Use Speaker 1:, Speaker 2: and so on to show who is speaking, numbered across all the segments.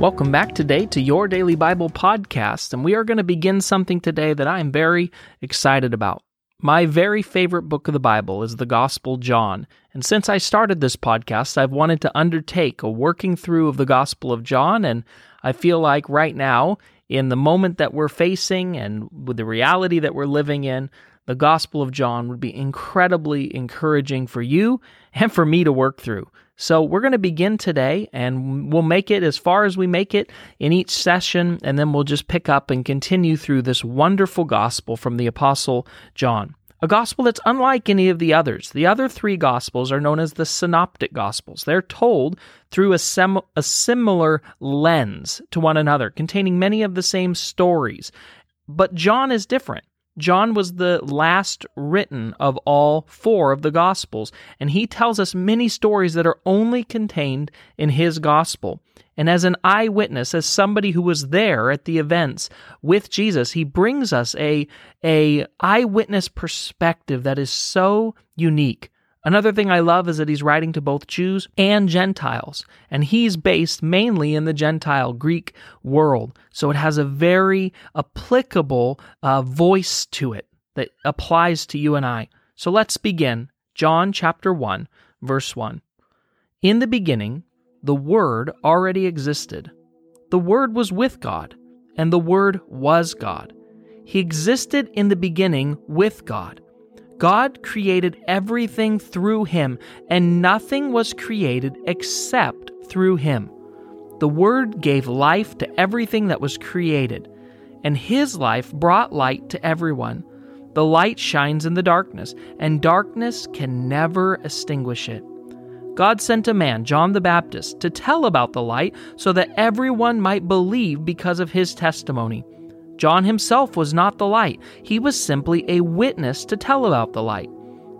Speaker 1: Welcome back today to your Daily Bible podcast, and we are going to begin something today that I am very excited about. My very favorite book of the Bible is the Gospel John, and since I started this podcast, I've wanted to undertake a working through of the Gospel of John, and I feel like right now, in the moment that we're facing and with the reality that we're living in, the Gospel of John would be incredibly encouraging for you and for me to work through. So we're going to begin today and we'll make it as far as we make it in each session, and then we'll just pick up and continue through this wonderful gospel from the Apostle John. A gospel that's unlike any of the others. The other three gospels are known as the synoptic gospels. They're told through a, sem- a similar lens to one another, containing many of the same stories. But John is different. John was the last written of all four of the Gospels, and he tells us many stories that are only contained in his Gospel. And as an eyewitness, as somebody who was there at the events with Jesus, he brings us a, a eyewitness perspective that is so unique. Another thing I love is that he's writing to both Jews and Gentiles, and he's based mainly in the Gentile Greek world. So it has a very applicable uh, voice to it that applies to you and I. So let's begin. John chapter 1, verse 1. In the beginning, the Word already existed. The Word was with God, and the Word was God. He existed in the beginning with God. God created everything through him, and nothing was created except through him. The Word gave life to everything that was created, and his life brought light to everyone. The light shines in the darkness, and darkness can never extinguish it. God sent a man, John the Baptist, to tell about the light so that everyone might believe because of his testimony. John himself was not the light, he was simply a witness to tell about the light.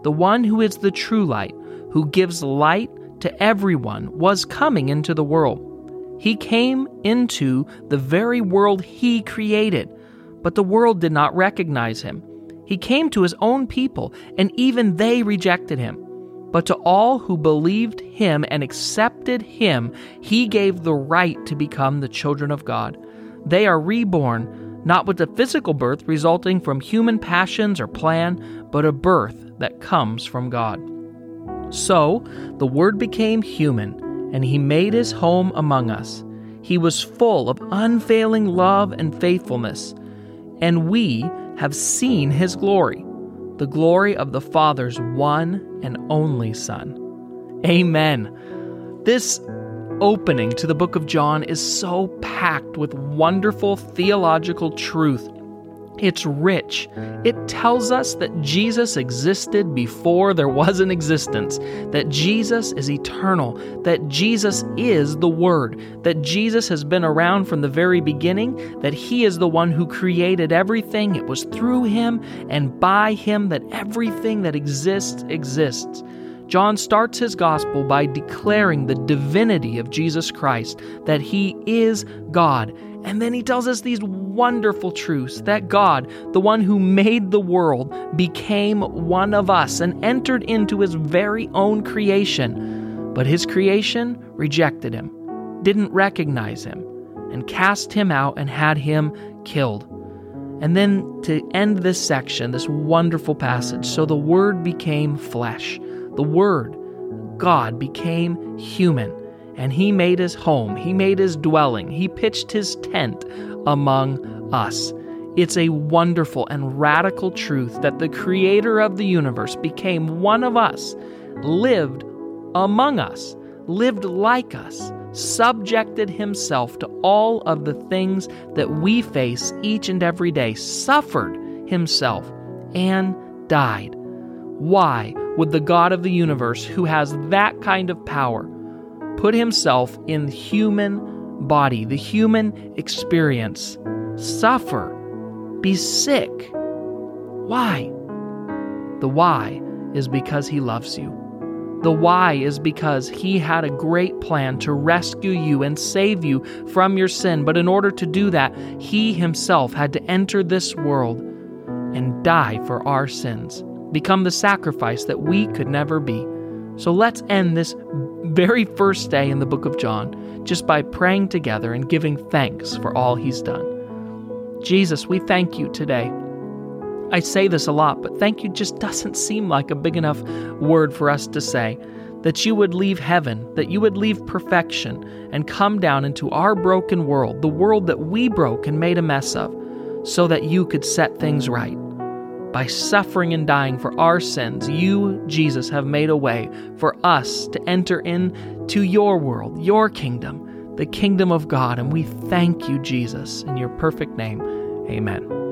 Speaker 1: The one who is the true light, who gives light to everyone, was coming into the world. He came into the very world he created, but the world did not recognize him. He came to his own people, and even they rejected him. But to all who believed him and accepted him, he gave the right to become the children of God. They are reborn not with a physical birth resulting from human passions or plan, but a birth that comes from God. So, the Word became human, and He made His home among us. He was full of unfailing love and faithfulness, and we have seen His glory, the glory of the Father's one and only Son. Amen. This opening to the book of John is so packed with wonderful theological truth. It's rich. It tells us that Jesus existed before there was an existence, that Jesus is eternal, that Jesus is the Word, that Jesus has been around from the very beginning, that He is the one who created everything. It was through Him and by Him that everything that exists exists. John starts his gospel by declaring the divinity of Jesus Christ, that he is God. And then he tells us these wonderful truths that God, the one who made the world, became one of us and entered into his very own creation. But his creation rejected him, didn't recognize him, and cast him out and had him killed. And then to end this section, this wonderful passage, so the Word became flesh the Word, God, became human and he made his home, he made his dwelling, he pitched his tent among us. It's a wonderful and radical truth that the creator of the universe became one of us, lived among us, lived like us, subjected himself to all of the things that we face each and every day, suffered himself, and died. Why? Would the God of the universe, who has that kind of power, put himself in human body, the human experience, suffer, be sick? Why? The why is because he loves you. The why is because he had a great plan to rescue you and save you from your sin. But in order to do that, he himself had to enter this world and die for our sins become the sacrifice that we could never be. So let's end this very first day in the book of John just by praying together and giving thanks for all he's done. Jesus, we thank you today. I say this a lot, but thank you just doesn't seem like a big enough word for us to say. That you would leave heaven, that you would leave perfection, and come down into our broken world, the world that we broke and made a mess of, so that you could set things right. By suffering and dying for our sins, you, Jesus, have made a way for us to enter into your world, your kingdom, the kingdom of God. And we thank you, Jesus, in your perfect name. Amen.